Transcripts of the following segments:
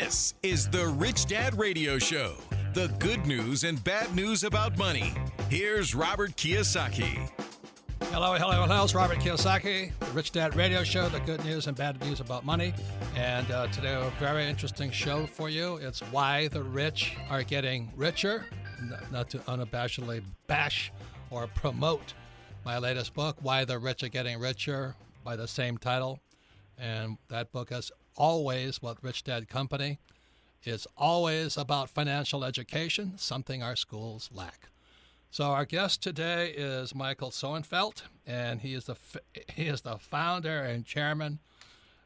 This is the Rich Dad Radio Show. The good news and bad news about money. Here's Robert Kiyosaki. Hello, hello, hello. It's Robert Kiyosaki, the Rich Dad Radio Show, the good news and bad news about money. And uh, today, a very interesting show for you. It's why the rich are getting richer, not to unabashedly bash or promote my latest book, Why the Rich Are Getting Richer, by the same title. And that book has always what Rich Dad Company is always about financial education, something our schools lack. So our guest today is Michael Sonnenfeldt, and he is the he is the founder and chairman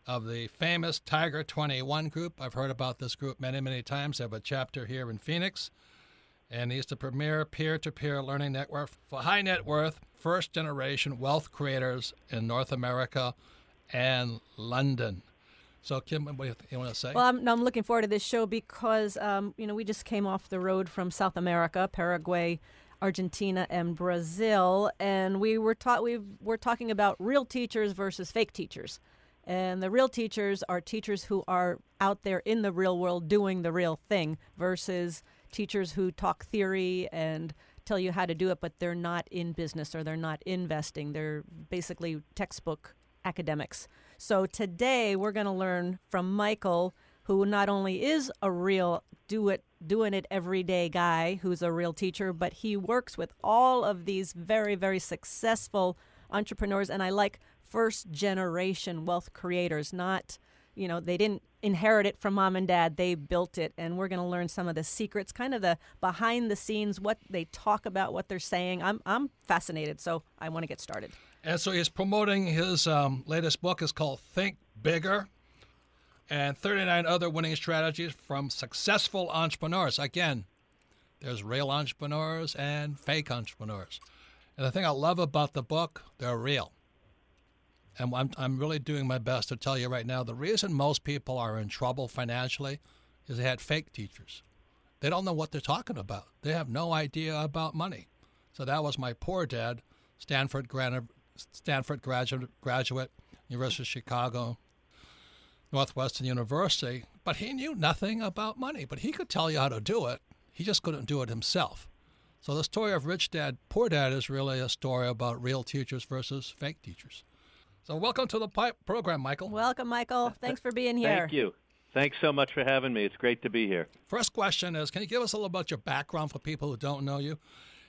of the famous Tiger 21 group. I've heard about this group many, many times. They have a chapter here in Phoenix, and he's the premier peer-to-peer learning network for high net worth, first generation wealth creators in North America and London. So, Kim, what do you want to say? Well, I'm, I'm looking forward to this show because, um, you know, we just came off the road from South America, Paraguay, Argentina, and Brazil, and we were taught we were talking about real teachers versus fake teachers. And the real teachers are teachers who are out there in the real world doing the real thing versus teachers who talk theory and tell you how to do it, but they're not in business or they're not investing. They're basically textbook academics. So today we're going to learn from Michael, who not only is a real do it doing it everyday guy who's a real teacher, but he works with all of these very very successful entrepreneurs and I like first generation wealth creators, not you know, they didn't inherit it from mom and dad. They built it. And we're going to learn some of the secrets, kind of the behind the scenes, what they talk about, what they're saying. I'm, I'm fascinated. So I want to get started. And so he's promoting his um, latest book is called Think Bigger and 39 other winning strategies from successful entrepreneurs. Again, there's real entrepreneurs and fake entrepreneurs. And the thing I love about the book, they're real. And I'm, I'm really doing my best to tell you right now the reason most people are in trouble financially is they had fake teachers. They don't know what they're talking about, they have no idea about money. So that was my poor dad, Stanford grad, Stanford graduate, graduate, University of Chicago, Northwestern University, but he knew nothing about money. But he could tell you how to do it. He just couldn't do it himself. So the story of Rich Dad, Poor Dad is really a story about real teachers versus fake teachers. So welcome to the program, Michael. Welcome, Michael. Thanks for being here. Thank you. Thanks so much for having me. It's great to be here. First question is, can you give us a little about your background for people who don't know you?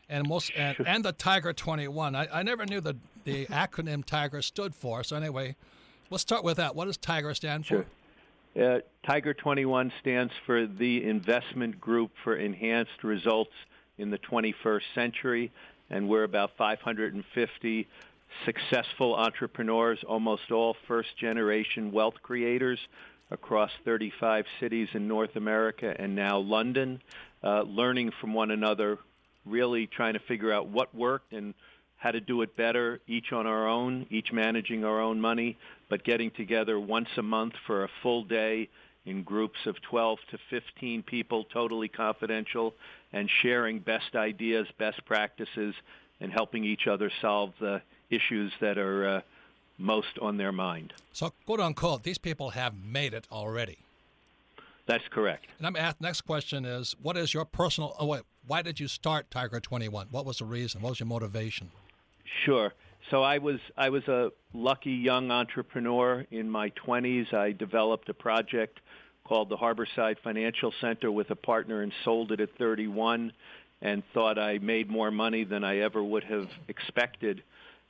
and most and, and the Tiger 21. I, I never knew the the acronym Tiger stood for. So anyway, let's start with that. What does Tiger stand for? Sure. Uh, Tiger 21 stands for the Investment Group for Enhanced Results in the 21st Century, and we're about 550 successful entrepreneurs, almost all first-generation wealth creators across 35 cities in North America and now London, uh, learning from one another, really trying to figure out what worked and how to do it better, each on our own, each managing our own money, but getting together once a month for a full day in groups of 12 to 15 people, totally confidential, and sharing best ideas, best practices, and helping each other solve the issues that are uh, most on their mind. So, quote unquote, these people have made it already. That's correct. And I'm asked, next question is, what is your personal? Oh wait, why did you start Tiger 21? What was the reason? What was your motivation? Sure. So I was I was a lucky young entrepreneur in my 20s. I developed a project called the Harborside Financial Center with a partner and sold it at 31 and thought I made more money than I ever would have expected.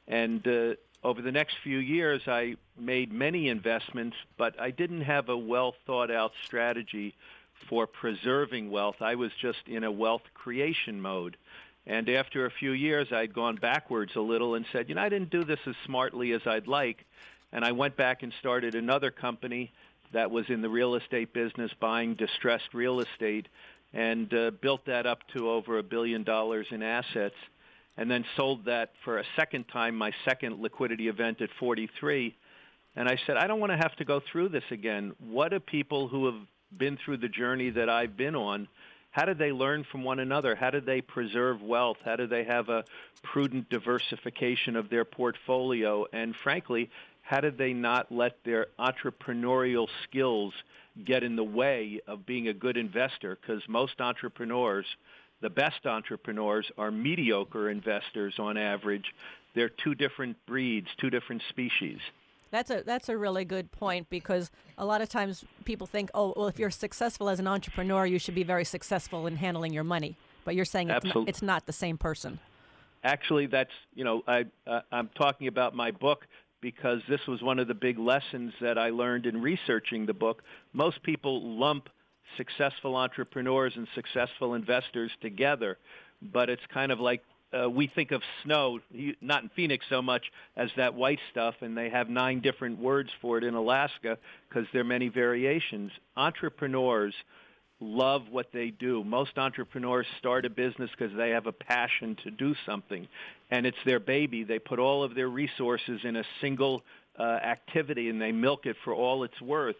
And uh, over the next few years, I made many investments, but I didn't have a well thought out strategy for preserving wealth. I was just in a wealth creation mode. And after a few years, I'd gone backwards a little and said, you know, I didn't do this as smartly as I'd like. And I went back and started another company that was in the real estate business, buying distressed real estate, and uh, built that up to over a billion dollars in assets, and then sold that for a second time, my second liquidity event at 43. And I said, I don't want to have to go through this again. What do people who have been through the journey that I've been on? How did they learn from one another? How did they preserve wealth? How did they have a prudent diversification of their portfolio? And frankly, how did they not let their entrepreneurial skills get in the way of being a good investor? Because most entrepreneurs, the best entrepreneurs, are mediocre investors on average. They're two different breeds, two different species. That's a that's a really good point because a lot of times people think, oh, well, if you're successful as an entrepreneur, you should be very successful in handling your money. But you're saying it's not, it's not the same person. Actually, that's you know I uh, I'm talking about my book because this was one of the big lessons that I learned in researching the book. Most people lump successful entrepreneurs and successful investors together, but it's kind of like uh, we think of snow, not in Phoenix so much as that white stuff, and they have nine different words for it in Alaska because there are many variations. Entrepreneurs love what they do. Most entrepreneurs start a business because they have a passion to do something, and it's their baby. They put all of their resources in a single uh, activity, and they milk it for all it's worth.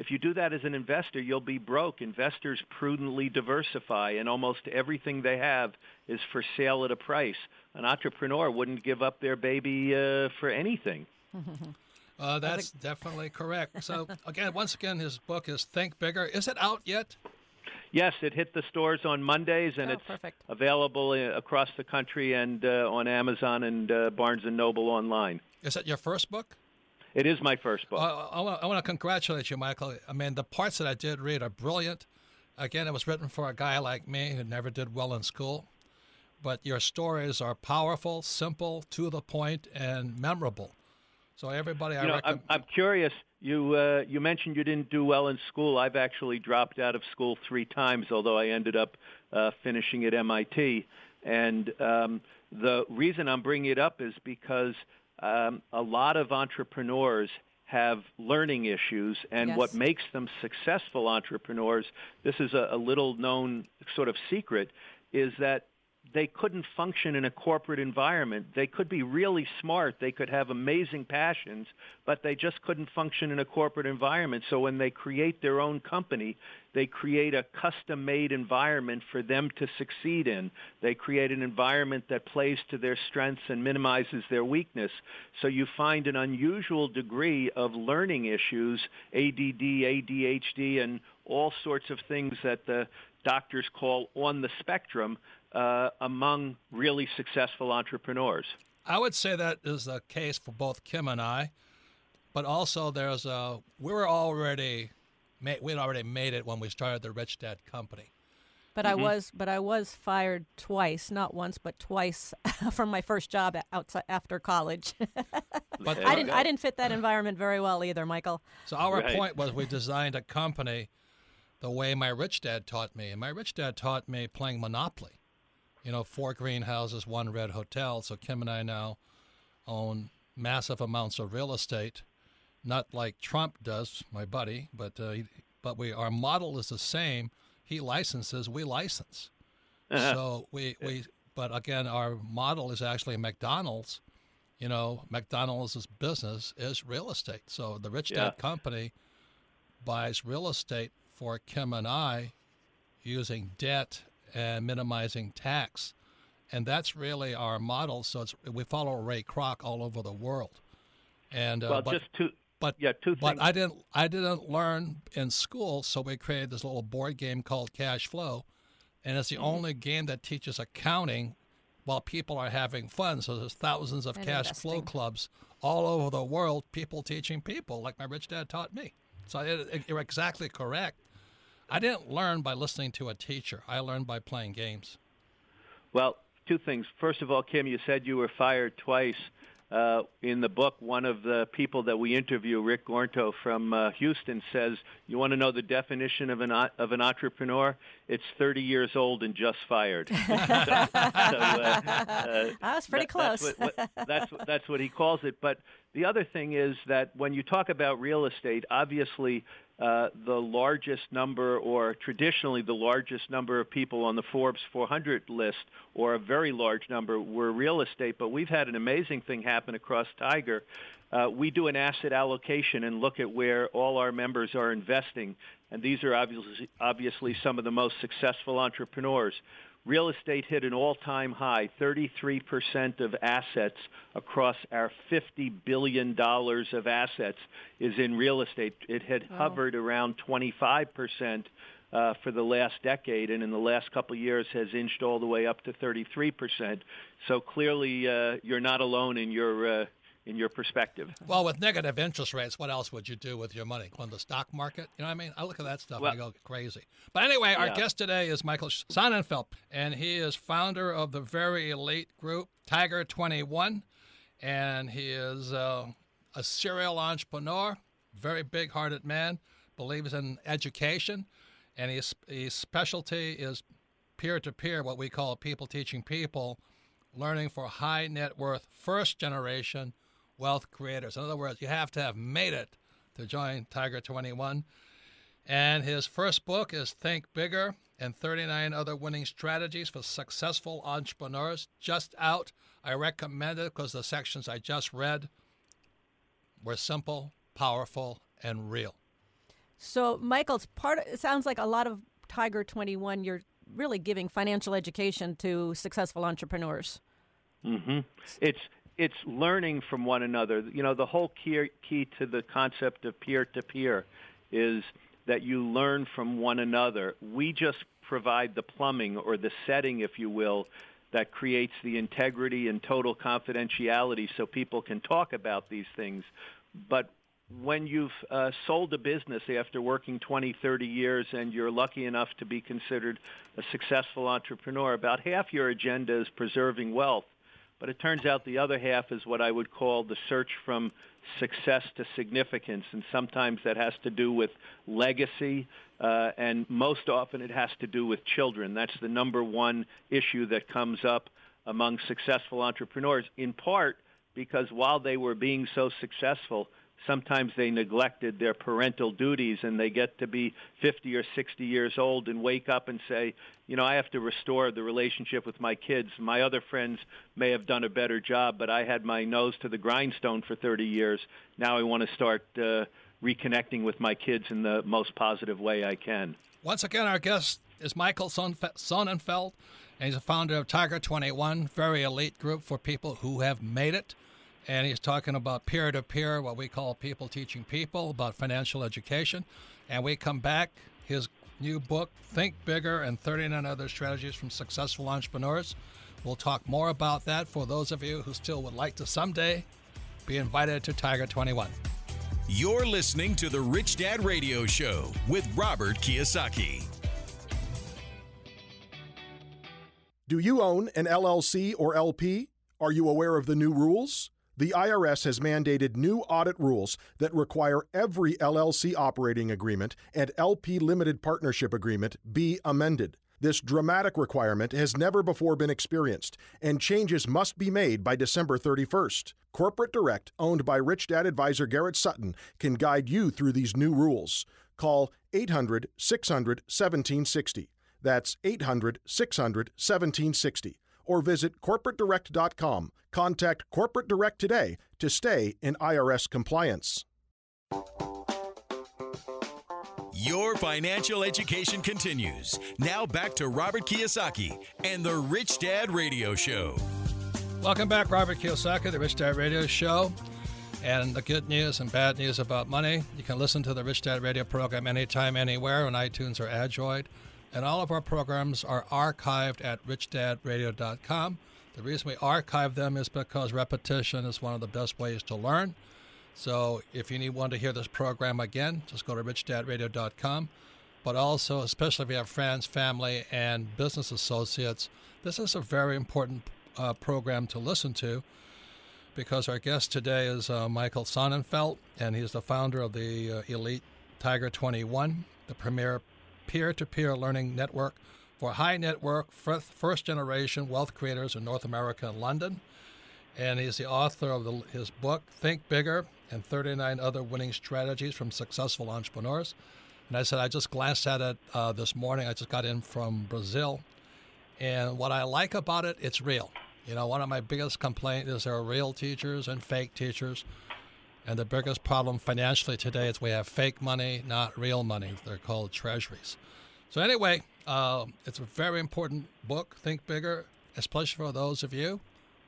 If you do that as an investor, you'll be broke. Investors prudently diversify, and almost everything they have is for sale at a price. An entrepreneur wouldn't give up their baby uh, for anything. Uh, that's definitely correct. So again, once again, his book is Think Bigger. Is it out yet? Yes, it hit the stores on Mondays, and oh, it's perfect. available uh, across the country and uh, on Amazon and uh, Barnes and Noble online. Is it your first book? It is my first book. Uh, I, I want to congratulate you, Michael. I mean, the parts that I did read are brilliant. Again, it was written for a guy like me who never did well in school. But your stories are powerful, simple, to the point, and memorable. So everybody, I you know, recommend. I'm, I'm curious. You uh, you mentioned you didn't do well in school. I've actually dropped out of school three times, although I ended up uh, finishing at MIT. And um, the reason I'm bringing it up is because um, a lot of entrepreneurs have learning issues, and Yes. what makes them successful entrepreneurs, this is a, a little known sort of secret, is that they couldn't function in a corporate environment. They could be really smart. They could have amazing passions, but they just couldn't function in a corporate environment. So when they create their own company, they create a custom-made environment for them to succeed in. They create an environment that plays to their strengths and minimizes their weakness. So you find an unusual degree of learning issues, ADD, ADHD, and all sorts of things that the doctors call on the spectrum uh, among really successful entrepreneurs. I would say that is the case for both Kim and I, but also there's a we were already ma- we'd already made it when we started the Rich Dad Company. But I was but I was fired twice, not once but twice from my first job outside after college. But I didn't. I didn't fit that environment very well either, Michael. So our Right. point was we designed a company the way my rich dad taught me, and my rich dad taught me playing Monopoly. You know, four greenhouses, one red hotel. So Kim and I now own massive amounts of real estate, not like Trump does, my buddy, but uh, he, but we our model is the same. He licenses, we license. So we we but again, our model is actually McDonald's. You know, McDonald's business is real estate. So the Rich Dad Yeah. Company buys real estate for Kim and I using debt and minimizing tax. And that's really our model. So it's, we follow Ray Kroc all over the world. And uh, well, but, just two. but yeah, two but things. I didn't I didn't learn in school, so we created this little board game called Cash Flow, and it's the Mm-hmm. only game that teaches accounting while people are having fun. So there's thousands of And cash flow clubs all over the world, people teaching people, like my rich dad taught me. So it, it- you're exactly correct. I didn't learn by listening to a teacher. I learned by playing games. Well, two things. First of all, Kim, you said you were fired twice. Uh, in the book, one of the people that we interview, Rick Gornto from uh, Houston, says, "You want to know the definition of an o- of an entrepreneur? It's 30 years old and just fired." so, so, uh, uh, I was pretty that- close. That's what, what, that's that's what he calls it. But the other thing is that when you talk about real estate, obviously uh, the largest number, or traditionally the largest number of people on the Forbes 400 list, or a very large number, were real estate. But we've had an amazing thing happen across Tiger. Uh, we do an asset allocation and look at where all our members are investing, and these are obviously, obviously some of the most successful entrepreneurs real estate hit an all-time high, 33% of assets across our $50 billion of assets is in real estate. It had wow. hovered around 25% uh, for the last decade, and in the last couple of years has inched all the way up to 33%. So clearly, uh, you're not alone in your uh, in your perspective. Well, with negative interest rates, what else would you do with your money? Go in the stock market? You know what I mean? I look at that stuff well, and I go crazy. But anyway, our guest today is Michael Sonnenfeldt, and he is founder of the very elite group Tiger 21, and he is uh, a serial entrepreneur, very big-hearted man, believes in education, and his, his specialty is peer-to-peer, what we call people teaching people, learning for high net worth first generation wealth creators. In other words, you have to have made it to join Tiger 21. And his first book is Think Bigger and 39 Other Winning Strategies for Successful Entrepreneurs. Just out. I recommend it because the sections I just read were simple, powerful, and real. So, Michael's part. Of, it sounds like a lot of Tiger 21. You're really giving financial education to successful entrepreneurs. Mm-hmm. It's it's learning from one another. You know, the whole key, key to the concept of peer-to-peer is that you learn from one another. We just provide the plumbing or the setting, if you will, that creates the integrity and total confidentiality so people can talk about these things. But when you've uh, sold a business after working 20, 30 years and you're lucky enough to be considered a successful entrepreneur, about half your agenda is preserving wealth but it turns out the other half is what I would call the search from success to significance, and sometimes that has to do with legacy, uh, and most often it has to do with children. That's the number one issue that comes up among successful entrepreneurs, in part because while they were being so successful, sometimes they neglected their parental duties and they get to be 50 or 60 years old and wake up and say, you know, I have to restore the relationship with my kids. My other friends may have done a better job, but I had my nose to the grindstone for 30 years. Now I want to start uh, reconnecting with my kids in the most positive way I can. Once again, our guest is Michael Sonnenfeldt, and he's a founder of Tiger 21, very elite group for people who have made it and he's talking about peer to peer, what we call people teaching people, about financial education. And we come back, his new book, Think Bigger and 39 Other Strategies from Successful Entrepreneurs. We'll talk more about that for those of you who still would like to someday be invited to Tiger 21. You're listening to the Rich Dad Radio Show with Robert Kiyosaki. Do you own an LLC or LP? Are you aware of the new rules? The IRS has mandated new audit rules that require every LLC operating agreement and LP limited partnership agreement be amended. This dramatic requirement has never before been experienced, and changes must be made by December 31st. Corporate Direct, owned by Rich Dad advisor Garrett Sutton, can guide you through these new rules. Call 800 600 1760. That's 800 600 1760 or visit corporatedirect.com. Contact Corporate Direct today to stay in IRS compliance. Your financial education continues. Now back to Robert Kiyosaki and the Rich Dad Radio Show. Welcome back, Robert Kiyosaki, the Rich Dad Radio Show. And the good news and bad news about money. You can listen to the Rich Dad Radio program anytime, anywhere on iTunes or Android. And all of our programs are archived at richdadradio.com. The reason we archive them is because repetition is one of the best ways to learn. So if you need one to hear this program again, just go to richdadradio.com. But also, especially if you have friends, family, and business associates, this is a very important uh, program to listen to because our guest today is uh, Michael Sonnenfeldt, and he's the founder of the uh, Elite Tiger 21, the premier peer to peer learning network for high net worth, first generation wealth creators in North America and London. and he's the author of the, his book, Think Bigger and 39 Other Winning Strategies from Successful Entrepreneurs. And I said, I just glanced at it uh, this morning. I just got in from Brazil. And what I like about it, it's real. You know, one of my biggest complaints is there are real teachers and fake teachers. And the biggest problem financially today is we have fake money, not real money. They're called treasuries. So, anyway, uh, it's a very important book, Think Bigger, especially for those of you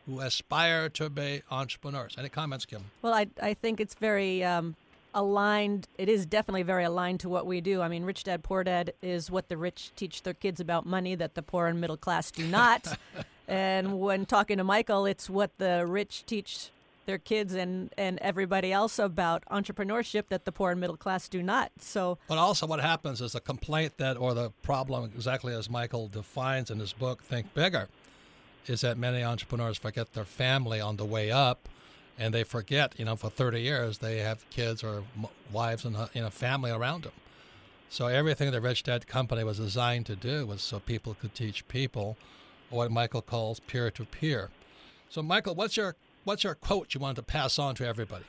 who aspire to be entrepreneurs. Any comments, Kim? Well, I, I think it's very um, aligned. It is definitely very aligned to what we do. I mean, Rich Dad Poor Dad is what the rich teach their kids about money that the poor and middle class do not. and when talking to Michael, it's what the rich teach their kids and, and everybody else about entrepreneurship that the poor and middle class do not. So, but also what happens is a complaint that, or the problem, exactly as Michael defines in his book, Think Bigger, is that many entrepreneurs forget their family on the way up and they forget, you know, for 30 years they have kids or wives and uh, you know family around them. So everything the Rich Dad Company was designed to do was so people could teach people what Michael calls peer to peer. So Michael, what's your what's your quote you wanted to pass on to everybody?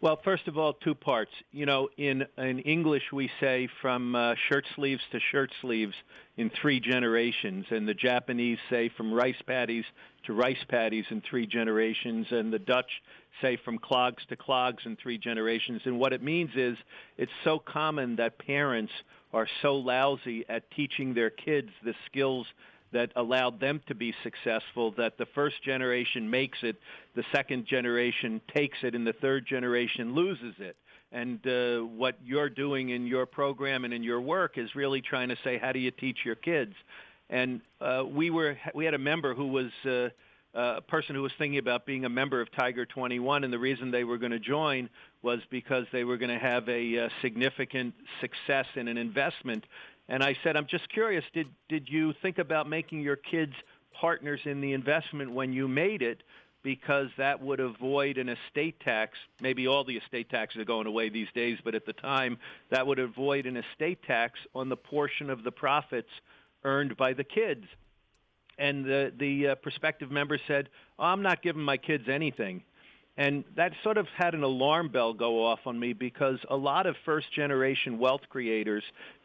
Well, first of all, two parts. You know, in in English we say from uh, shirt sleeves to shirt sleeves in three generations, and the Japanese say from rice paddies to rice paddies in three generations, and the Dutch say from clogs to clogs in three generations. And what it means is it's so common that parents are so lousy at teaching their kids the skills that allowed them to be successful that the first generation makes it, the second generation takes it, and the third generation loses it. And uh, what you're doing in your program and in your work is really trying to say, how do you teach your kids? And uh, we were we had a member who was uh, uh a person who was thinking about being a member of Tiger 21, and the reason they were going to join was because they were going to have a, uh, significant success in an investment and I said, I'm just curious, did, did you think about making your kids partners in the investment when you made it? Because that would avoid an estate tax. Maybe all the estate taxes are going away these days, but at the time, that would avoid an estate tax on the portion of the profits earned by the kids. And the, the uh, prospective member said, oh, I'm not giving my kids anything. And that sort of had an alarm bell go off on me because a lot of first generation wealth creators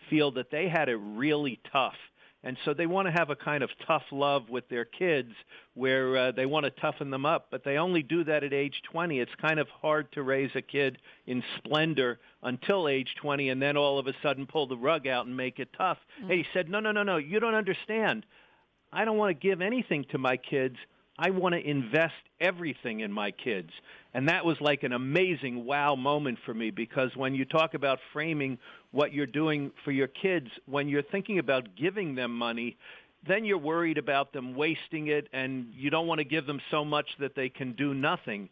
feel that they had it really tough. And so they want to have a kind of tough love with their kids where uh, they want to toughen them up, but they only do that at age 20. It's kind of hard to raise a kid in splendor until age 20 and then all of a sudden pull the rug out and make it tough. Mm-hmm. he said, no, no, no, no, you don't understand. I don't want to give anything to my kids. I want to invest everything in my kids. And that was like an amazing wow moment for me because when you talk about framing what you're doing for your kids, when you're thinking about giving them money, then you're worried about them wasting it and you don't want to give them so much that they can do nothing.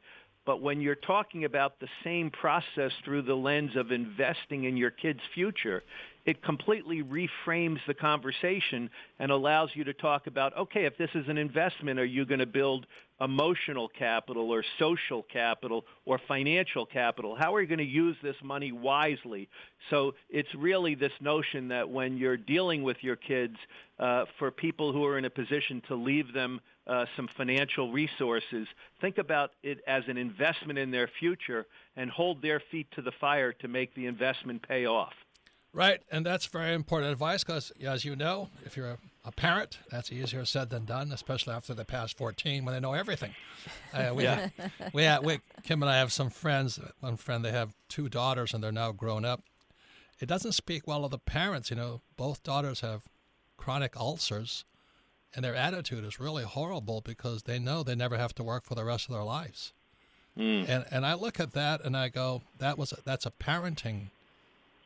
But when you're talking about the same process through the lens of investing in your kid's future, it completely reframes the conversation and allows you to talk about, okay, if this is an investment, are you going to build emotional capital or social capital or financial capital? How are you going to use this money wisely? So it's really this notion that when you're dealing with your kids, uh, for people who are in a position to leave them uh, some financial resources, think about it as an investment in their future and hold their feet to the fire to make the investment pay off. Right, and that's very important advice because, as you know, if you're a, a, parent, that's easier said than done, especially after the past 14 when they know everything. Uh, we, yeah. we, we, Kim and I have some friends. One friend, they have two daughters and they're now grown up. It doesn't speak well of the parents. You know, both daughters have chronic ulcers, and their attitude is really horrible because they know they never have to work for the rest of their lives. Mm. And and I look at that and I go, that was a, that's a parenting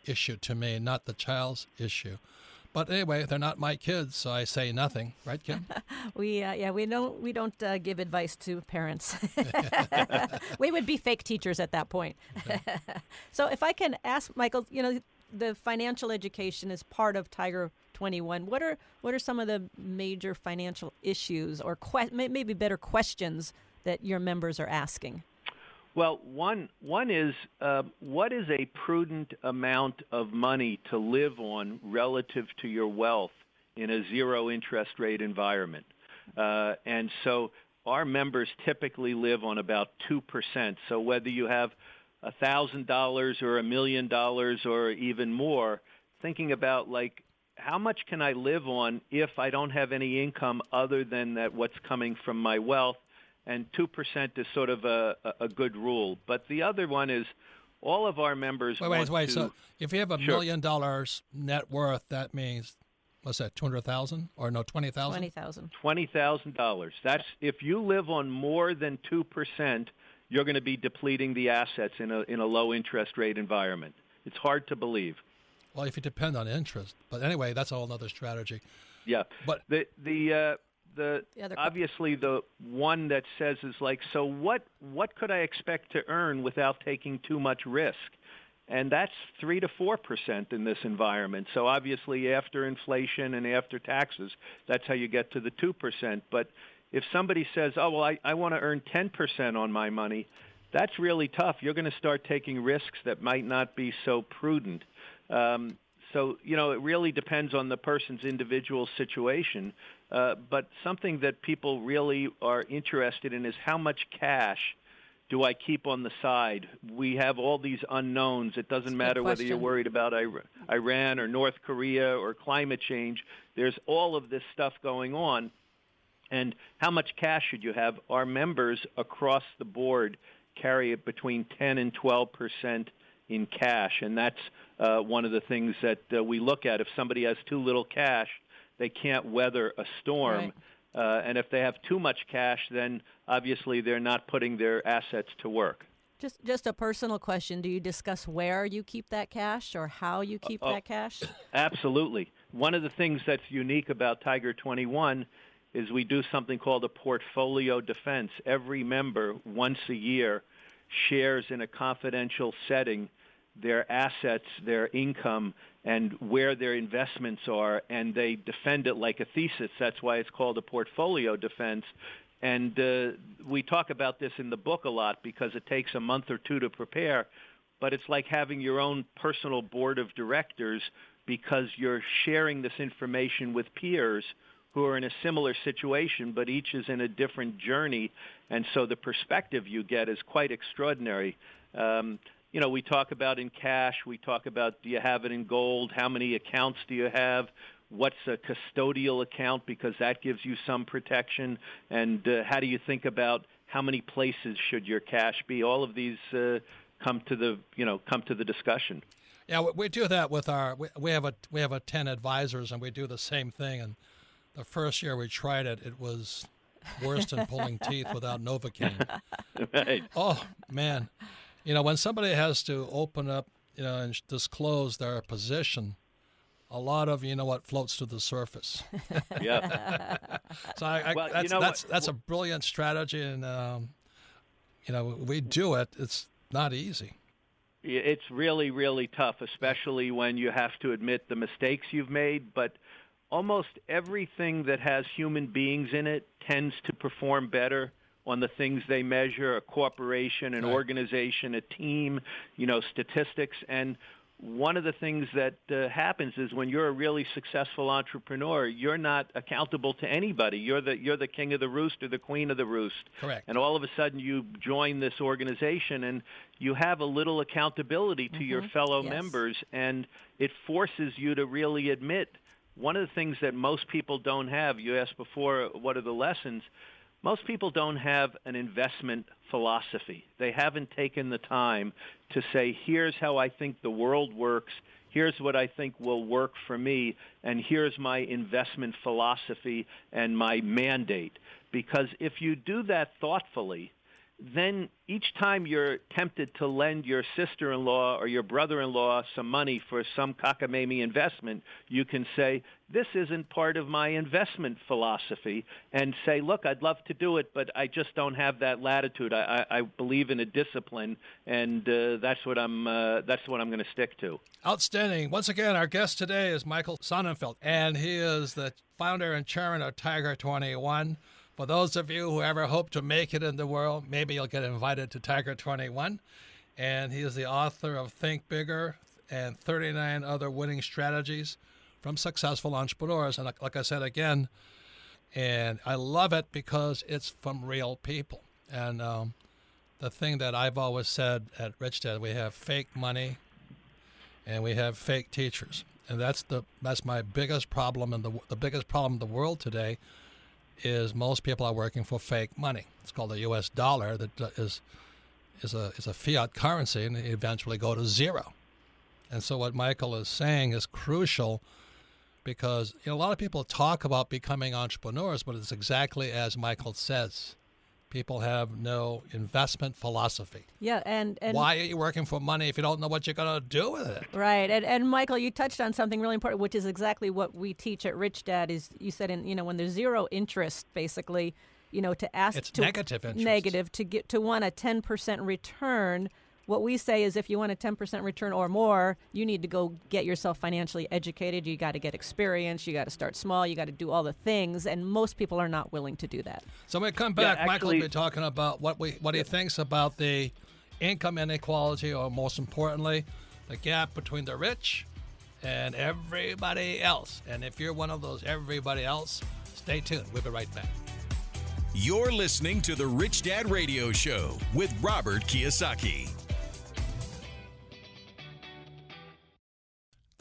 issue to me, not the child's issue. But anyway, they're not my kids, so I say nothing, right, Kim? we uh, yeah we don't we don't uh, give advice to parents. we would be fake teachers at that point. so if I can ask Michael, you know, the financial education is part of Tiger 21. What are what are some of the major financial issues or que- maybe better questions that your members are asking? Well, one one is uh, what is a prudent amount of money to live on relative to your wealth in a zero interest rate environment, uh, and so our members typically live on about 2%. So whether you have a $1,000 or a million dollars or even more, thinking about like how much can I live on if I don't have any income other than that what's coming from my wealth? And 2% is sort of a, a good rule. But the other one is all of our members wait, wait, wait. To, so if you have a Sure. million dollars net worth, that means what's that? Two hundred thousand or no twenty thousand? Twenty thousand. twenty thousand dollars. That's if you live on more than two percent, you're going to be depleting the assets in a in a low interest rate environment. It's hard to believe. Well, if you depend on interest, but anyway, that's a whole other strategy. Yeah, But- the the uh, the, The other obviously the one that says is like, so what what could I expect to earn without taking too much risk? And that's three to four percent in this environment. So obviously, after inflation and after taxes, that's how you get to the two percent. But if somebody says, "Oh well, I, I want to earn ten percent on my money," that's really tough. You're going to start taking risks that might not be so prudent. Um, so you know, it really depends on the person's individual situation. Uh, but something that people really are interested in is how much cash do I keep on the side? We have all these unknowns. It doesn't matter whether you're worried about Iran or North Korea or climate change. There's all of this stuff going on. And how much cash should you have? Our members across the board carry it between 10 and 12 percent in cash, and that's uh, one of the things that uh, we look at. If somebody has too little cash, they can't weather a storm. Right. Uh, and if they have too much cash, then obviously they're not putting their assets to work. Just just a personal question. Do you discuss where you keep that cash or how you keep oh. that cash? Absolutely. One of the things that's unique about Tiger 21 is we do something called a portfolio defense. Every member, once a year, shares in a confidential setting their assets, their income, and where their investments are, and they defend it like a thesis. That's why it's called a portfolio defense. And uh, we talk about this in the book a lot because it takes a month or two to prepare, but it's like having your own personal board of directors because you're sharing this information with peers who are in a similar situation, but each is in a different journey, and so the perspective you get is quite extraordinary. Um, you know, we talk about in cash, we talk about do you have it in gold, how many accounts do you have, what's a custodial account because that gives you some protection, and uh, how do you think about how many places should your cash be? All of these uh, come to the you know come to the discussion. Yeah, we, we do that with our. We, we have a we have a ten advisors, and we do the same thing. And the first year we tried it, it was worse than pulling teeth without Novocaine. right. Oh man, you know when somebody has to open up, you know, and disclose their position, a lot of you know what floats to the surface. Yeah. So I, I, Well, you that's know that's what- that's a brilliant strategy, and um, you know we do it. It's not easy. It's really, really tough, especially when you have to admit the mistakes you've made. But almost everything that has human beings in it tends to perform better on the things they measure a corporation, an Right. organization, a team, you know, statistics. And one of the things that uh, happens is when you're a really successful entrepreneur, you're not accountable to anybody. You're the you're the king of the roost or the queen of the roost. Correct. And all of a sudden you join this organization and you have a little accountability to your fellow Yes. members and it forces you to really admit one of the things that most people don't have, you asked before what are the lessons? Most people don't have an investment philosophy. They haven't taken the time to say, here's how I think the world works, here's what I think will work for me, and here's my investment philosophy and my mandate. Because if you do that thoughtfully, then each time you're tempted to lend your sister-in-law or your brother-in-law some money for some cockamamie investment, you can say, this isn't part of my investment philosophy, and say, look, I'd love to do it, but I just don't have that latitude. I, I, I believe in a discipline, and uh, that's what I'm uh, that's what I'm going to stick to. Outstanding. Once again, our guest today is Michael Sonnenfeldt, and he is the founder and chairman of Tiger 21. For those of you who ever hope to make it in the world, maybe you'll get invited to Tiger 21. And he is the author of Think Bigger and 39 other winning strategies from successful entrepreneurs. And like, I said again, And I love it because it's from real people. And um, the thing that I've always said at Rich Dad, we have fake money and we have fake teachers. And that's the that's my biggest problem and the the biggest problem in the world today is most people are working for fake money. It's called the U.S. dollar that uh, is is a is a fiat currency and eventually go to zero. And so what Michael is saying is crucial because you know, a lot of people talk about becoming entrepreneurs, but it's exactly as Michael says. People have no investment philosophy. Yeah, and, and why are you working for money if you don't know what you're going to do with it? Right, and, and Michael, you touched on something really important, which is exactly what we teach at Rich Dad. Is you said in you know when there's zero interest, basically, you know to ask it's to negative interest. negative to get to want a ten percent return what we say is if you want a 10% return or more, you need to go get yourself financially educated. You got to get experience. You got to start small. You got to do all the things. And most people are not willing to do that. So when we come back, Yeah, Michael will actually- be talking about what we what he thinks about the income inequality, or most importantly, the gap between the rich and everybody else. And if you're one of those everybody else, stay tuned. We'll be right back. You're listening to the Rich Dad Radio Show with Robert Kiyosaki.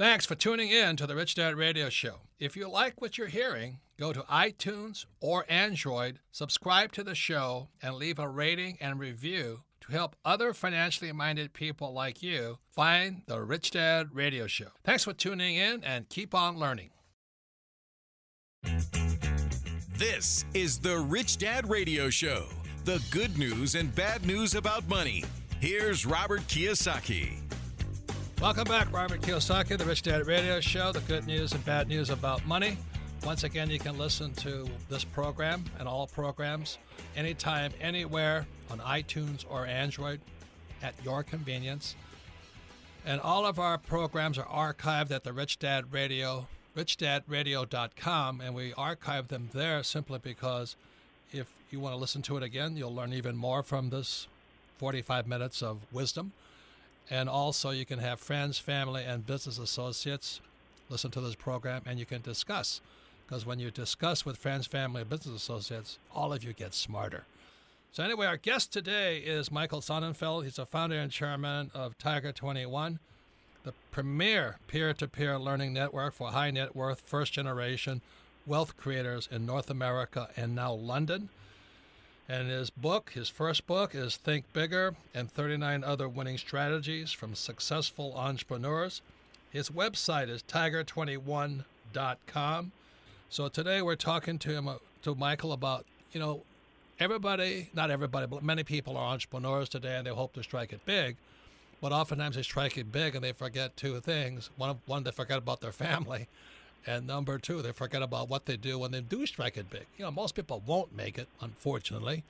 Thanks for tuning in to the Rich Dad Radio Show. If you like what you're hearing, go to iTunes or Android, subscribe to the show, and leave a rating and review to help other financially minded people like you find the Rich Dad Radio Show. Thanks for tuning in and keep on learning. This is the Rich Dad Radio Show the good news and bad news about money. Here's Robert Kiyosaki. Welcome back, Robert Kiyosaki, the Rich Dad Radio Show, the good news and bad news about money. Once again, you can listen to this program and all programs anytime, anywhere on iTunes or Android at your convenience. And all of our programs are archived at the Rich Dad Radio, richdadradio.com, and we archive them there simply because if you want to listen to it again, you'll learn even more from this 45 minutes of wisdom. And also, you can have friends, family, and business associates listen to this program and you can discuss. Because when you discuss with friends, family, and business associates, all of you get smarter. So, anyway, our guest today is Michael Sonnenfeldt. He's a founder and chairman of Tiger 21, the premier peer to peer learning network for high net worth, first generation wealth creators in North America and now London. And his book, his first book, is Think Bigger and 39 Other Winning Strategies from Successful Entrepreneurs. His website is tiger21.com. So today we're talking to him, uh, to Michael about, you know, everybody, not everybody, but many people are entrepreneurs today and they hope to strike it big. But oftentimes they strike it big and they forget two things. One, one they forget about their family. And number two, they forget about what they do when they do strike it big. You know, most people won't make it, unfortunately.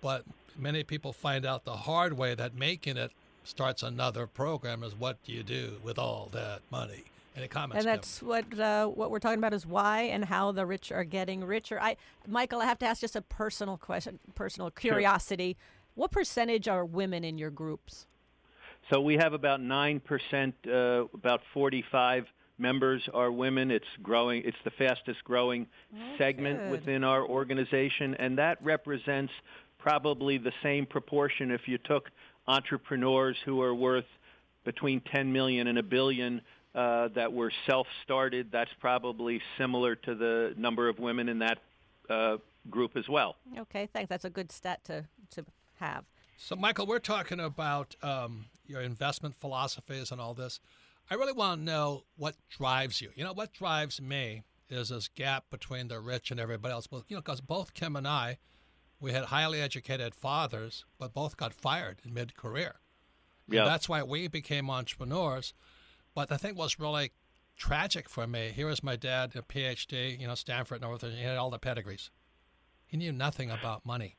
But many people find out the hard way that making it starts another program is what do you do with all that money? Any comments? And Kevin? that's what uh, what we're talking about is why and how the rich are getting richer. I, Michael, I have to ask just a personal question, personal curiosity. What percentage are women in your groups? So we have about 9%, uh, about 45 members are women. It's growing. It's the fastest growing segment good. within our organization, and that represents probably the same proportion if you took entrepreneurs who are worth between 10 million and a billion uh, that were self-started. That's probably similar to the number of women in that uh, group as well. Okay, thanks. That's a good stat to to have. So, Michael, we're talking about um, your investment philosophies and all this. I really want to know what drives you. You know, what drives me is this gap between the rich and everybody else. Well, you know, because both Kim and I, we had highly educated fathers, but both got fired in mid-career. Yeah. That's why we became entrepreneurs. But the thing was really tragic for me. Here was my dad, a PhD, you know, Stanford, Northern. He had all the pedigrees. He knew nothing about money.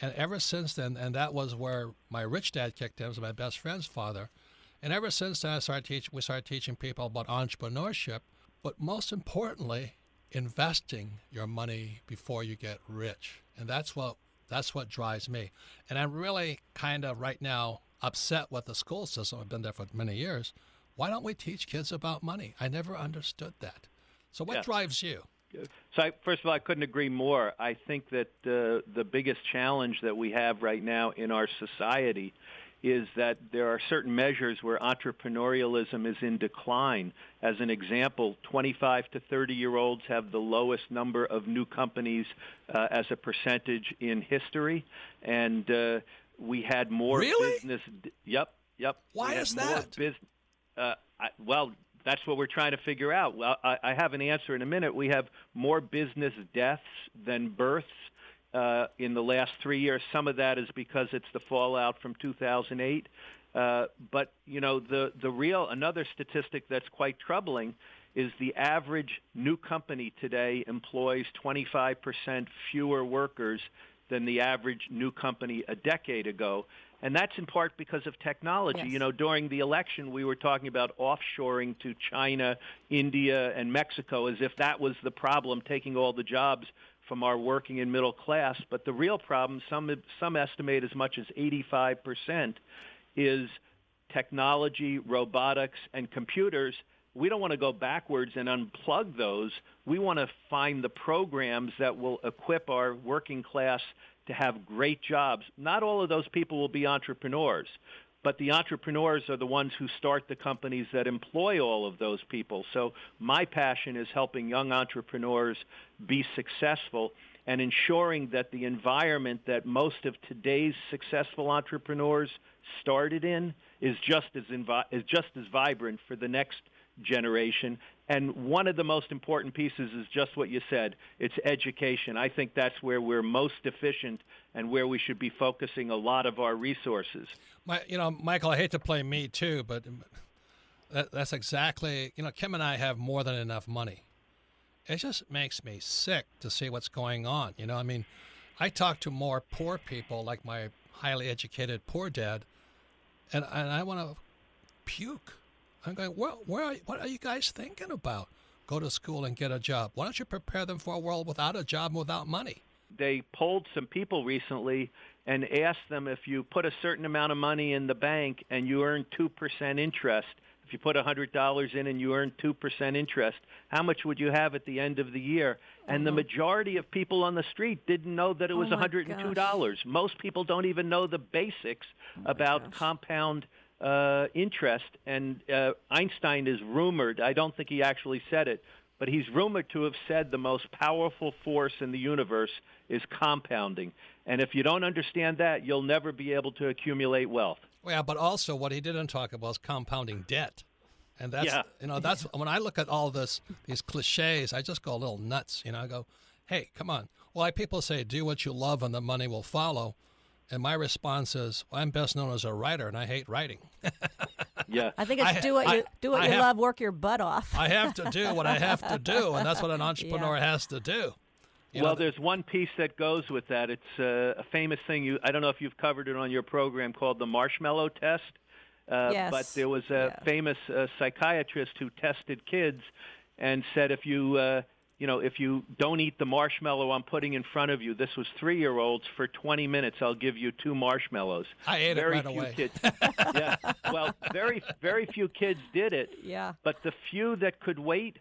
And ever since then, and that was where my rich dad kicked in, was my best friend's father. And ever since then, I started teach, we started teaching people about entrepreneurship, but most importantly, investing your money before you get rich. And that's what that's what drives me. And I'm really kind of right now upset with the school system. I've been there for many years. Why don't we teach kids about money? I never understood that. So what Yeah. drives you? So I, first of all, I couldn't agree more. I think that uh, the biggest challenge that we have right now in our society is that there are certain measures where entrepreneurialism is in decline. As an example, 25 to 30 year olds have the lowest number of new companies uh, as a percentage in history, and uh, we had more really? business. Yep, yep. Why is that? Bus- uh, I, well, that's what we're trying to figure out. Well, I, I have an answer in a minute. We have more business deaths than births uh, in the last three years. Some of that is because it's the fallout from 2008. Uh, but you know, the the real another statistic that's quite troubling is the average new company today employs 25% fewer workers than the average new company a decade ago. And that's in part because of technology. Yes. You know, during the election, we were talking about offshoring to China, India, and Mexico as if that was the problem, taking all the jobs from our working and middle class. But the real problem, some some estimate as much as 85%, is technology, robotics, and computers. We don't want to go backwards and unplug those. We want to find the programs that will equip our working class to have great jobs. Not all of those people will be entrepreneurs, but the entrepreneurs are the ones who start the companies that employ all of those people. So my passion is helping young entrepreneurs be successful and ensuring that the environment that most of today's successful entrepreneurs started in is just as invi- is just as vibrant for the next generation. And one of the most important pieces is just what you said. It's education. I think that's where we're most deficient and where we should be focusing a lot of our resources. My, you know, Michael, I hate to play me too, but that, that's exactly, you know, Kim and I have more than enough money. It just makes me sick to see what's going on. You know, I mean, I talk to more poor people like my highly educated poor dad, and, and I want to puke. I'm going, well, where are, what are you guys thinking about? Go to school and get a job. Why don't you prepare them for a world without a job and without money? They polled some people recently and asked them if you put a certain amount of money in the bank and you earn 2% interest, if you put $100 in and you earn 2% interest, how much would you have at the end of the year? And the majority of people on the street didn't know that it was Oh, $102. Most people don't even know the basics about gosh. compound uh, interest. And uh, Einstein is rumored, I don't think he actually said it, but he's rumored to have said the most powerful force in the universe is compounding. And if you don't understand that, you'll never be able to accumulate wealth. Well, yeah, but also what he didn't talk about is compounding debt. And that's Yeah. you know that's when I look at all this these cliches, I just go a little nuts. You know, I go, "Hey, come on." Why people say, "Do what you love, and the money will follow." And my response is, well, "I'm best known as a writer, and I hate writing. Yeah. I think it's I- do what you I- do what I you have- love, work your butt off. I have to do what I have to do, and that's what an entrepreneur has to do." You well, know, there's one piece that goes with that. It's uh, a famous thing. You, I don't know if you've covered it on your program called the marshmallow test. Uh, Yes. But there was a Yeah. famous uh, psychiatrist who tested kids and said if you, uh, you know, if you don't eat the marshmallow I'm putting in front of you, this was three-year-olds for 20 minutes. I'll give you two marshmallows. I ate it right few away. Kids, yeah. Well, very very few kids did it. yeah. But the few that could wait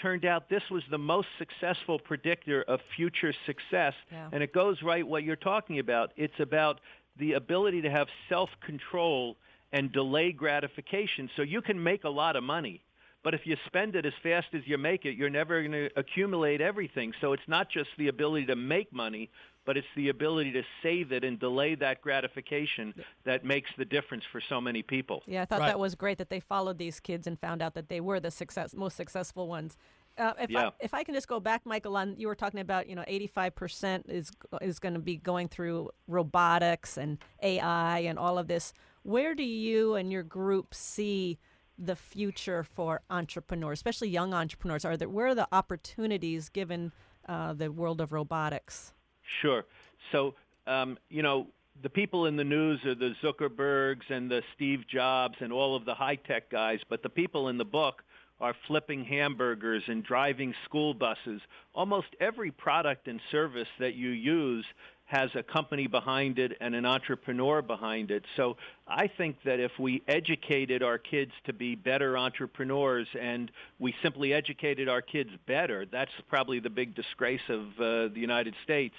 turned out this was the most successful predictor of future success. Yeah. And it goes right what you're talking about. It's about the ability to have self-control and delay gratification. So you can make a lot of money. But if you spend it as fast as you make it, you're never going to accumulate everything. So it's not just the ability to make money, but it's the ability to save it and delay that gratification that makes the difference for so many people. Yeah, I thought Right. that was great that they followed these kids and found out that they were the success, most successful ones. Uh, if Yeah. I, if I can just go back, Michael, on you were talking about you know 85 percent is is going to be going through robotics and AI and all of this. Where do you and your group see the future for entrepreneurs, especially young entrepreneurs? Are there where are the opportunities given uh, the world of robotics? Sure. So, um, you know, the people in the news are the Zuckerbergs and the Steve Jobs and all of the high-tech guys, but the people in the book are flipping hamburgers and driving school buses. Almost every product and service that you use has a company behind it and an entrepreneur behind it. So I think that if we educated our kids to be better entrepreneurs and we simply educated our kids better, that's probably the big disgrace of uh, the United States.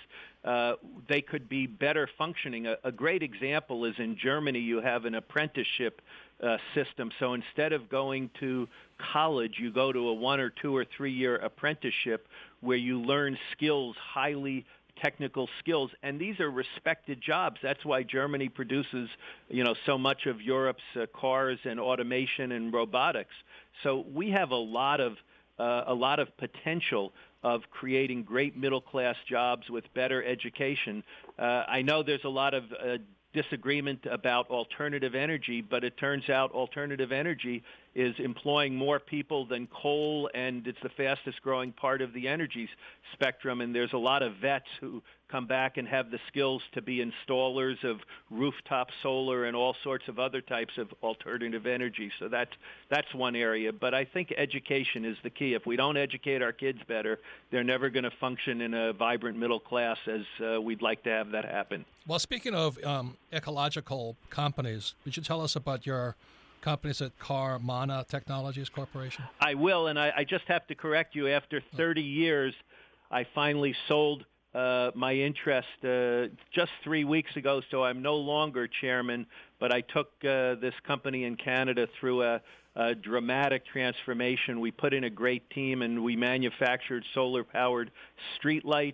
Uh, they could be better functioning. A, a great example is in Germany, you have an apprenticeship uh, system. So instead of going to college, you go to a one or two or three year apprenticeship where you learn skills highly technical skills and these are respected jobs that's why germany produces you know so much of europe's uh, cars and automation and robotics so we have a lot of uh, a lot of potential of creating great middle class jobs with better education. Uh, I know there's a lot of uh, disagreement about alternative energy, but it turns out alternative energy is employing more people than coal, and it's the fastest growing part of the energy spectrum. And there's a lot of vets who come back and have the skills to be installers of rooftop solar and all sorts of other types of alternative energy. So that's that's one area. But I think education is the key. If we don't educate our kids better, they're never going to function in a vibrant middle class as uh, we'd like to have that happen. Well, speaking of um, ecological companies, would you tell us about your companies at Carmanah Technologies Corporation? I will, and I, I just have to correct you. After 30 years, I finally sold uh, my interest uh, just three weeks ago, so I'm no longer chairman, but I took uh, this company in Canada through a, a dramatic transformation. We put in a great team, and we manufactured solar-powered streetlights.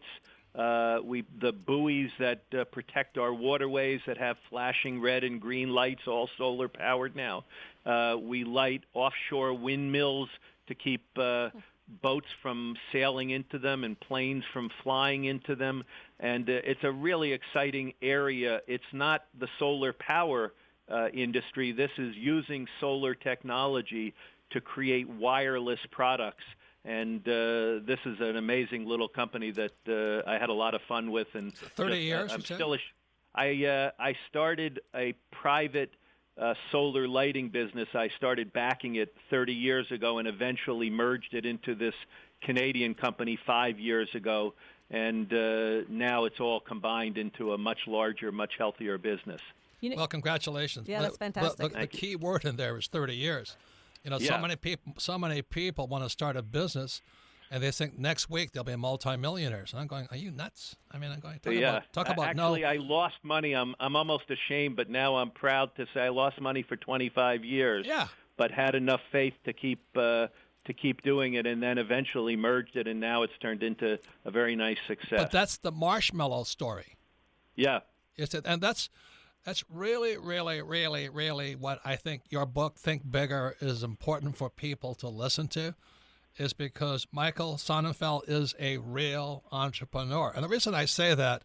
Uh, we the buoys that uh, protect our waterways that have flashing red and green lights, all solar powered now. Uh, we light offshore windmills to keep uh, boats from sailing into them and planes from flying into them. And uh, it's a really exciting area. It's not the solar power uh, industry. This is using solar technology to create wireless products and uh, this is an amazing little company that uh, I had a lot of fun with. And thirty just, years. Uh, I'm still. A, I uh, I started a private uh, solar lighting business. I started backing it 30 years ago, and eventually merged it into this Canadian company five years ago. And uh, now it's all combined into a much larger, much healthier business. You know, well, congratulations. Yeah, that's fantastic. The, the, the key word in there is 30 years. You know, yeah. so many people, so many people want to start a business, and they think next week they'll be multimillionaires. And I'm going, are you nuts? I mean, I'm going. Talk yeah. about, talk about actually, no. I lost money. I'm I'm almost ashamed, but now I'm proud to say I lost money for 25 years. Yeah. But had enough faith to keep. Uh, to keep doing it, and then eventually merged it, and now it's turned into a very nice success. But that's the marshmallow story. Yeah, is it? And that's that's really, really, really, really what I think your book, Think Bigger, is important for people to listen to, is because Michael Sonnenfeldt is a real entrepreneur. And the reason I say that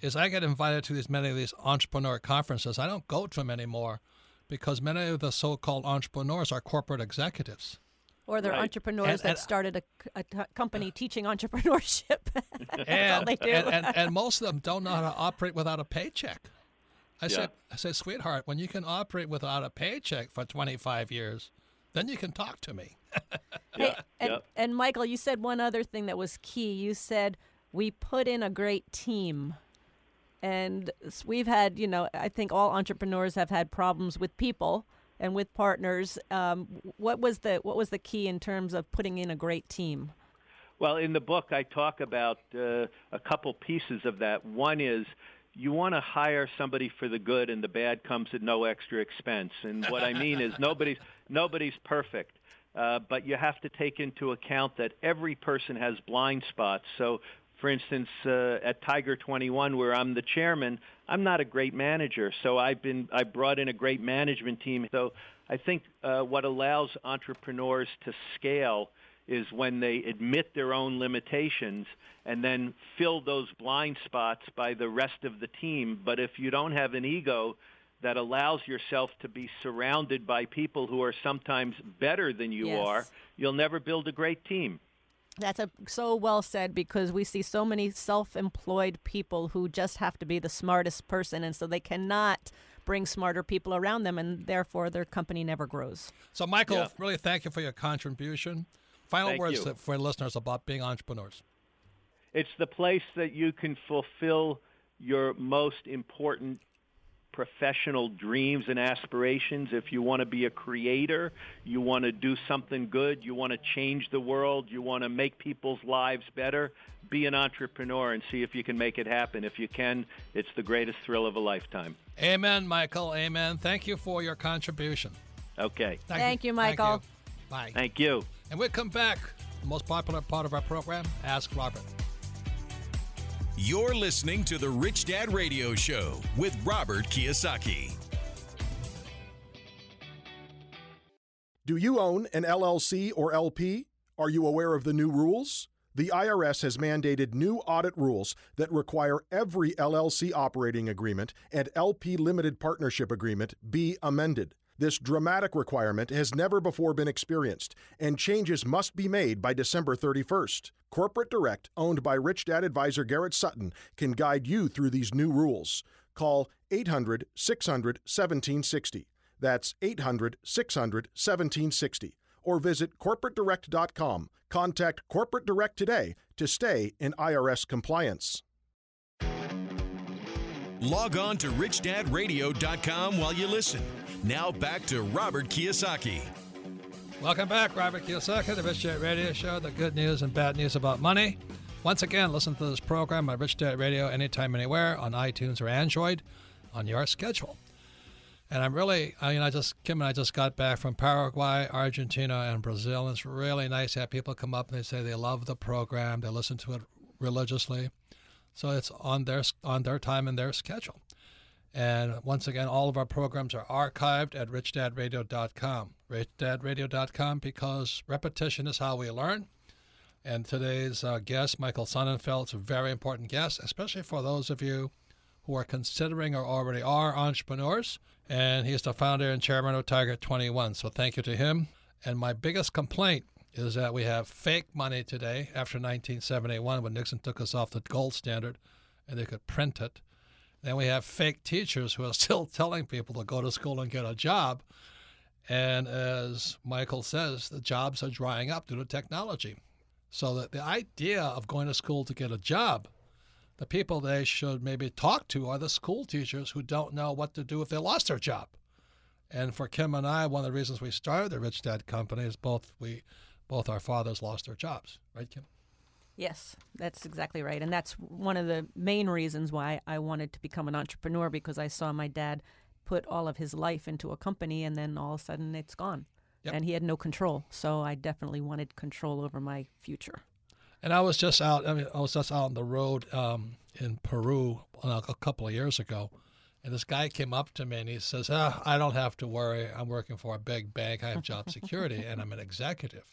is I get invited to these many of these entrepreneur conferences. I don't go to them anymore because many of the so-called entrepreneurs are corporate executives. Or they're right. entrepreneurs and, that and, started a, company teaching entrepreneurship. That's and, all they do. and, and most of them don't know how to operate without a paycheck. I yeah. said, I said, sweetheart, when you can operate without a paycheck for 25 years, then you can talk to me. hey, and, and Michael, you said one other thing that was key. You said we put in a great team. And we've had, you know, I think all entrepreneurs have had problems with people and with partners. Um, what was the what was the key in terms of putting in a great team? Well, in the book, I talk about uh, a couple pieces of that. One is you want to hire somebody for the good and the bad comes at no extra expense. And what I mean is nobody's nobody's perfect. Uh, but you have to take into account that every person has blind spots. So, for instance, uh, at Tiger 21, where I'm the chairman, I'm not a great manager. So I've been I brought in a great management team. So I think uh, what allows entrepreneurs to scale is when they admit their own limitations and then fill those blind spots by the rest of the team. But if you don't have an ego that allows yourself to be surrounded by people who are sometimes better than you yes. are, you'll never build a great team. That's a, so well said because we see so many self-employed people who just have to be the smartest person, and so they cannot bring smarter people around them, and therefore their company never grows. So, Michael, yeah. really thank you for your contribution. Final Thank words you. for listeners about being entrepreneurs. It's the place that you can fulfill your most important professional dreams and aspirations. If you want to be a creator, you want to do something good, you want to change the world, you want to make people's lives better, be an entrepreneur and see if you can make it happen. If you can, it's the greatest thrill of a lifetime. Amen, Michael. Amen. Thank you for your contribution. Okay. Thank, Thank you, Michael. Thank you. Bye. Thank you. And we'll come back. The most popular part of our program, Ask Robert. You're listening to the Rich Dad Radio Show with Robert Kiyosaki. Do you own an LLC or LP? Are you aware of the new rules? The IRS has mandated new audit rules that require every LLC operating agreement and LP limited partnership agreement be amended. This dramatic requirement has never before been experienced, and changes must be made by December 31st. Corporate Direct, owned by Rich Dad advisor Garrett Sutton, can guide you through these new rules. Call 800 600 1760. That's 800 600 1760. Or visit corporatedirect.com. Contact Corporate Direct today to stay in IRS compliance. Log on to richdadradio.com while you listen. Now back to Robert Kiyosaki. Welcome back, Robert Kiyosaki, the Rich Dad Radio Show, the good news and bad news about money. Once again, listen to this program on Rich Dad Radio anytime, anywhere on iTunes or Android on your schedule. And I'm really, uh, I mean, I just, Kim and I just got back from Paraguay, Argentina, and Brazil. And it's really nice to have people come up and they say they love the program, they listen to it religiously. So it's on their on their time and their schedule. And once again, all of our programs are archived at richdadradio.com. Richdadradio.com because repetition is how we learn. And today's uh, guest, Michael Sonnenfeldt, is a very important guest, especially for those of you who are considering or already are entrepreneurs. And he's the founder and chairman of Tiger 21. So thank you to him. And my biggest complaint is that we have fake money today after 1971 when Nixon took us off the gold standard and they could print it. Then we have fake teachers who are still telling people to go to school and get a job. And as Michael says, the jobs are drying up due to technology. So that the idea of going to school to get a job, the people they should maybe talk to are the school teachers who don't know what to do if they lost their job. And for Kim and I, one of the reasons we started the Rich Dad Company is both we both our fathers lost their jobs, right, Kim? Yes, that's exactly right. And that's one of the main reasons why I wanted to become an entrepreneur because I saw my dad put all of his life into a company and then all of a sudden it's gone. Yep. And he had no control. So I definitely wanted control over my future. And I was just out, I mean, I was just out on the road um, in Peru a couple of years ago. And this guy came up to me and he says, ah, I don't have to worry. I'm working for a big bank. I have job security and I'm an executive.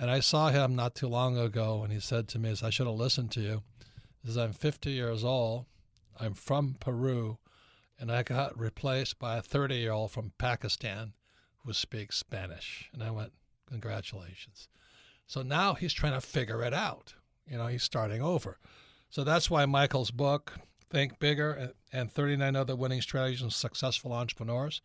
And I saw him not too long ago, and he said to me, I should have listened to you. He says, I'm 50 years old. I'm from Peru, and I got replaced by a 30 year old from Pakistan who speaks Spanish. And I went, Congratulations. So now he's trying to figure it out. You know, he's starting over. So that's why Michael's book, Think Bigger, and 39 Other Winning Strategies of Successful Entrepreneurs,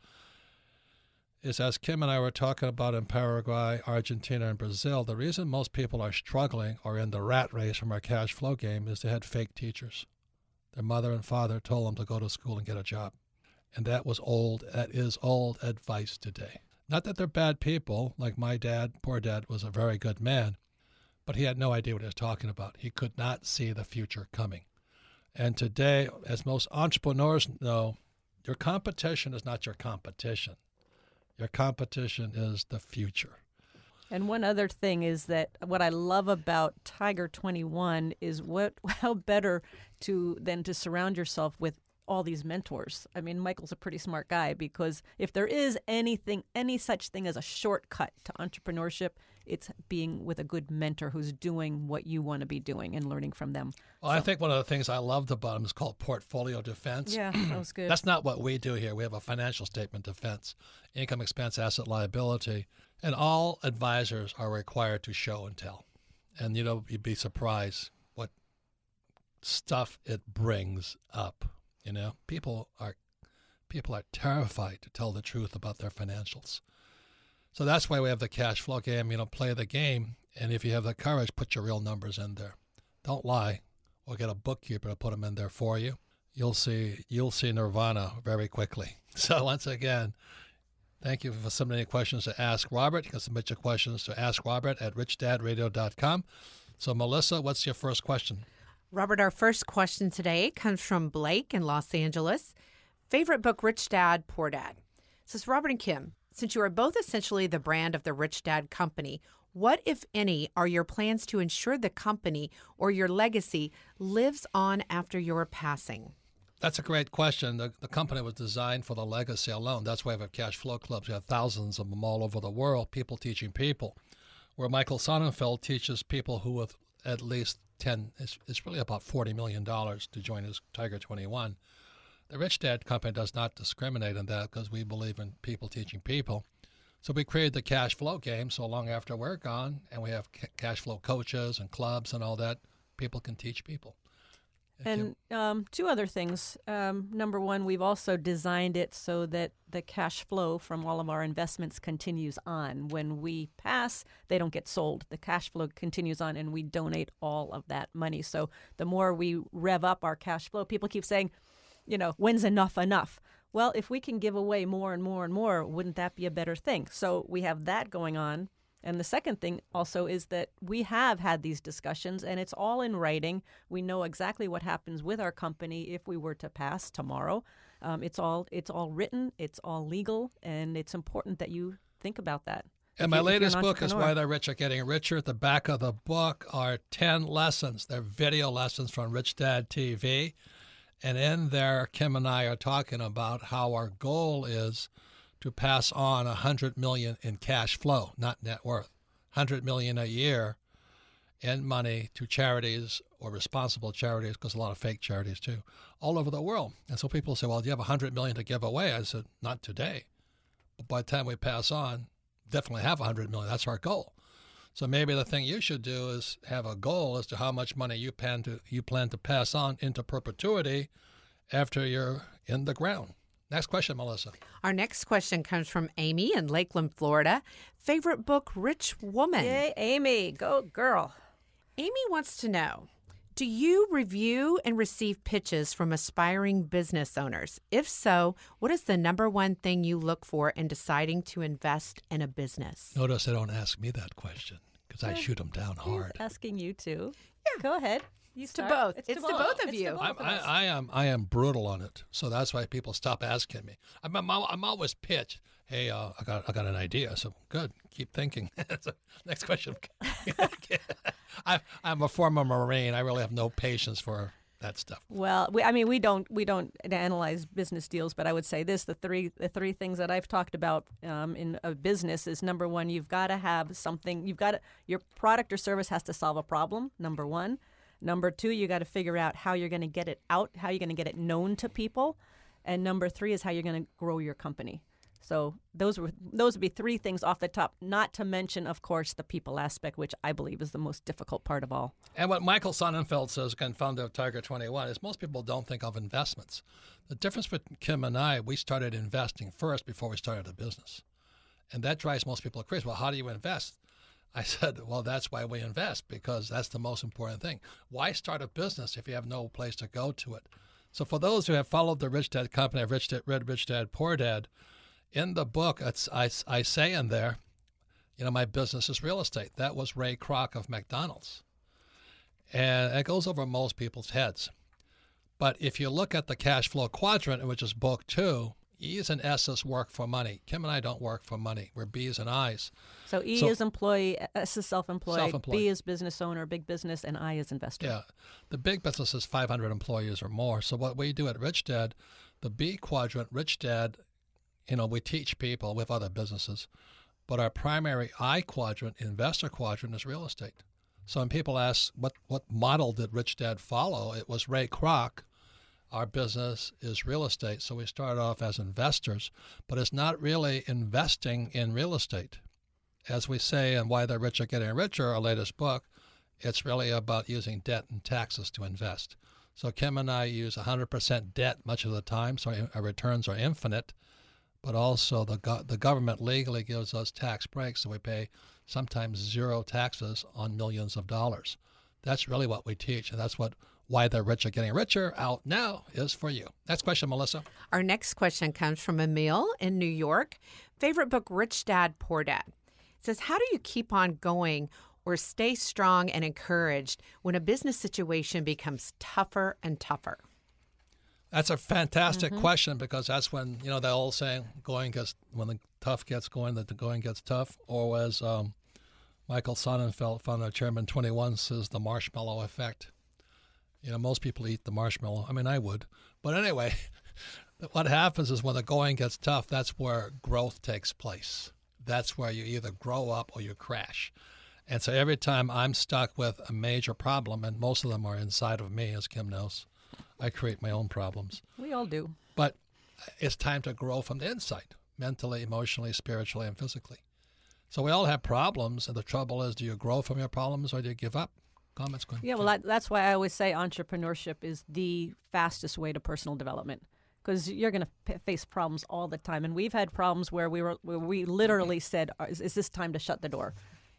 is as Kim and I were talking about in Paraguay, Argentina, and Brazil, the reason most people are struggling or in the rat race from our cash flow game is they had fake teachers. Their mother and father told them to go to school and get a job. And that was old, that is old advice today. Not that they're bad people, like my dad, poor dad, was a very good man, but he had no idea what he was talking about. He could not see the future coming. And today, as most entrepreneurs know, your competition is not your competition. Your competition is the future. And one other thing is that what I love about Tiger 21 is what how better to than to surround yourself with all these mentors. I mean, Michael's a pretty smart guy because if there is anything any such thing as a shortcut to entrepreneurship, it's being with a good mentor who's doing what you want to be doing and learning from them. Well, so. I think one of the things I loved about him is called portfolio defense. Yeah, that was good. That's not what we do here. We have a financial statement defense, income, expense, asset, liability, and all advisors are required to show and tell. And you know, you'd be surprised what stuff it brings up. You know, people are people are terrified to tell the truth about their financials. So that's why we have the cash flow game. You know, play the game, and if you have the courage, put your real numbers in there. Don't lie. or get a bookkeeper to put them in there for you. You'll see you'll see nirvana very quickly. So once again, thank you for submitting questions to Ask Robert. You can submit your questions to AskRobert at richdadradio.com. So Melissa, what's your first question? Robert, our first question today comes from Blake in Los Angeles. Favorite book, Rich Dad, Poor Dad. It says Robert and Kim, since you are both essentially the brand of the Rich Dad company, what, if any, are your plans to ensure the company or your legacy lives on after your passing? That's a great question. The, the company was designed for the legacy alone. That's why we have cash flow clubs. We have thousands of them all over the world, people teaching people. Where Michael Sonnenfeldt teaches people who have at least 10, it's, it's really about $40 million to join his Tiger 21. The Rich Dad Company does not discriminate in that because we believe in people teaching people. So we created the cash flow game so long after we're gone, and we have cash flow coaches and clubs and all that. People can teach people. And um, two other things. Um, number one, we've also designed it so that the cash flow from all of our investments continues on. When we pass, they don't get sold. The cash flow continues on, and we donate all of that money. So the more we rev up our cash flow, people keep saying, you know, when's enough enough? Well, if we can give away more and more and more, wouldn't that be a better thing? So we have that going on. And the second thing also is that we have had these discussions and it's all in writing. We know exactly what happens with our company if we were to pass tomorrow. Um, it's all it's all written, it's all legal, and it's important that you think about that. And my latest book is Why the Rich Are Getting Richer. At the back of the book are 10 lessons. They're video lessons from Rich Dad TV. And in there, Kim and I are talking about how our goal is to pass on 100 million in cash flow, not net worth. 100 million a year in money to charities or responsible charities, because a lot of fake charities too, all over the world. And so people say, well, do you have 100 million to give away? I said, not today. But by the time we pass on, definitely have 100 million. That's our goal. So maybe the thing you should do is have a goal as to how much money you plan to you plan to pass on into perpetuity after you're in the ground. Next question, Melissa. Our next question comes from Amy in Lakeland, Florida. Favorite book, Rich Woman. Yay, Amy. Go, girl. Amy wants to know Do you review and receive pitches from aspiring business owners? If so, what is the number one thing you look for in deciding to invest in a business? Notice they don't ask me that question because I shoot them down hard. He's asking you to. Yeah. Go ahead. You it's to both. It's, it's to, both, both of it's you. Both I, of I, I, am I am brutal on it, so that's why people stop asking me. I'm I'm, I'm always pitch. Hey, uh, I got I got an idea. So good. Keep thinking. so, next question. I, I'm a former Marine. I really have no patience for that stuff. Well, we, I mean, we don't we don't analyze business deals, but I would say this: the three the three things that I've talked about um, in a business is number one, you've got to have something. You've got to, your product or service has to solve a problem. Number one. Number two, you got to figure out how you're going to get it out, how you're going to get it known to people, and number three is how you're going to grow your company. So those were those would be three things off the top. Not to mention, of course, the people aspect, which I believe is the most difficult part of all. And what Michael Sonnenfeldt says, founder of Tiger 21, is most people don't think of investments. The difference between Kim and I, we started investing first before we started a business, and that drives most people crazy. Well, how do you invest? I said, well, that's why we invest because that's the most important thing. Why start a business if you have no place to go to it? So, for those who have followed the Rich Dad Company, Rich Dad, read Rich Dad, Poor Dad. In the book, I, I say in there, you know, my business is real estate. That was Ray Kroc of McDonald's. And it goes over most people's heads. But if you look at the cash flow quadrant, which is book two, E's and S's work for money. Kim and I don't work for money. We're B's and I's. So E so, is employee, S is self-employed, self-employed, B is business owner, big business, and I is investor. Yeah, the big business is 500 employees or more. So what we do at Rich Dad, the B quadrant, Rich Dad, you know, we teach people with other businesses, but our primary I quadrant, investor quadrant, is real estate. So when people ask what what model did Rich Dad follow, it was Ray Kroc our business is real estate. So we started off as investors, but it's not really investing in real estate. As we say in Why the Rich Are Getting Richer, our latest book, it's really about using debt and taxes to invest. So Kim and I use 100% debt much of the time, so our returns are infinite. But also the go- the government legally gives us tax breaks, so we pay sometimes zero taxes on millions of dollars. That's really what we teach, and that's what Why the Rich Are Getting Richer out now is for you. Next question, Melissa. Our next question comes from Emil in New York. Favorite book, Rich Dad, Poor Dad. It says, How do you keep on going or stay strong and encouraged when a business situation becomes tougher and tougher? That's a fantastic mm-hmm. question because that's when you know the old saying, "Going gets when the tough gets going, that the going gets tough." Or as um, Michael Sonnenfeldt, founder Chairman Twenty One, says, "The marshmallow effect." You know, most people eat the marshmallow. I mean, I would, but anyway, what happens is when the going gets tough, that's where growth takes place. That's where you either grow up or you crash. And so every time I'm stuck with a major problem, and most of them are inside of me, as Kim knows I create my own problems. We all do. But it's time to grow from the inside, mentally, emotionally, spiritually, and physically. So we all have problems, and the trouble is, do you grow from your problems or do you give up? Comments, Gwen? Yeah, well, that, that's why I always say entrepreneurship is the fastest way to personal development because you're going to p- face problems all the time. And we've had problems where we were where we literally said, uh, "Is, is this time to shut the door?"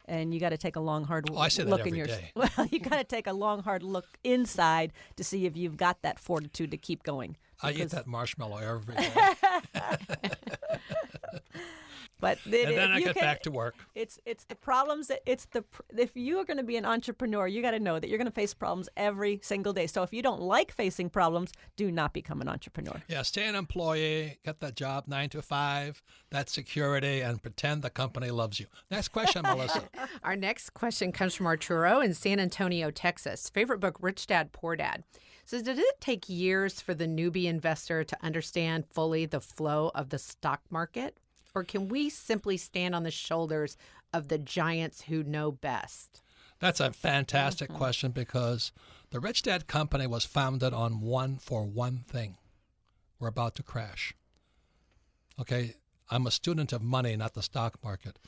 And you got to take a long hard oh, look in your day. well you got to take a long hard look inside to see if you've got that fortitude to keep going i eat that marshmallow every day But and then I get can, back to work. It's it's the problems that it's the if you are going to be an entrepreneur, you got to know that you're going to face problems every single day. So if you don't like facing problems, do not become an entrepreneur. Yeah, stay an employee, get that job nine to five, that security, and pretend the company loves you. Next question, Melissa. Our next question comes from Arturo in San Antonio, Texas. Favorite book, Rich Dad Poor Dad. So, did it take years for the newbie investor to understand fully the flow of the stock market? Or can we simply stand on the shoulders of the giants who know best? That's a fantastic mm-hmm. question because the Rich Dad Company was founded on one for one thing. We're about to crash. Okay, I'm a student of money, not the stock market.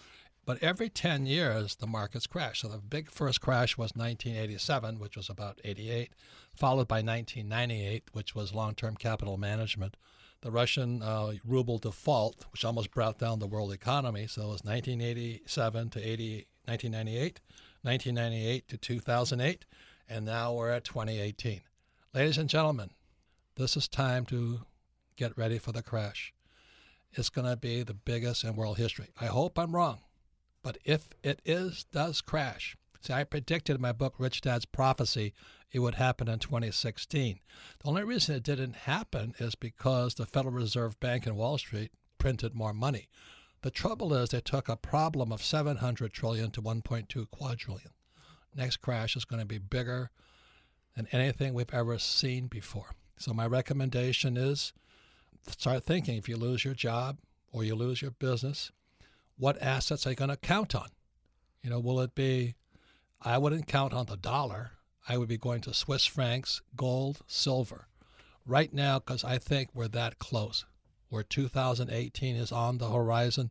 But every 10 years, the markets crash. So the big first crash was 1987, which was about 88, followed by 1998, which was long term capital management the Russian uh, ruble default, which almost brought down the world economy. So it was 1987 to 80, 1998, 1998 to 2008, and now we're at 2018. Ladies and gentlemen, this is time to get ready for the crash. It's going to be the biggest in world history. I hope I'm wrong, but if it is, does crash. See, I predicted in my book, Rich Dad's Prophecy, it would happen in 2016. The only reason it didn't happen is because the Federal Reserve Bank in Wall Street printed more money. The trouble is they took a problem of 700 trillion to 1.2 quadrillion. Next crash is going to be bigger than anything we've ever seen before. So my recommendation is start thinking if you lose your job or you lose your business, what assets are you going to count on? You know, will it be I wouldn't count on the dollar. I would be going to Swiss francs, gold, silver. Right now, because I think we're that close, where 2018 is on the horizon,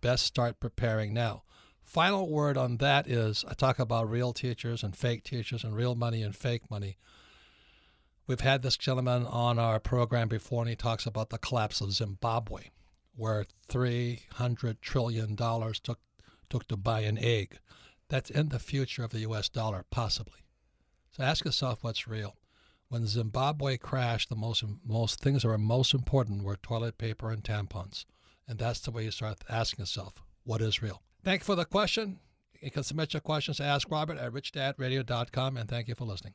best start preparing now. Final word on that is I talk about real teachers and fake teachers and real money and fake money. We've had this gentleman on our program before, and he talks about the collapse of Zimbabwe, where $300 trillion took, took to buy an egg. That's in the future of the US dollar, possibly. So ask yourself what's real. When Zimbabwe crashed, the most most things that were most important were toilet paper and tampons, and that's the way you start asking yourself what is real. Thank you for the question. You can submit your questions to Ask Robert at richdadradio.com, and thank you for listening.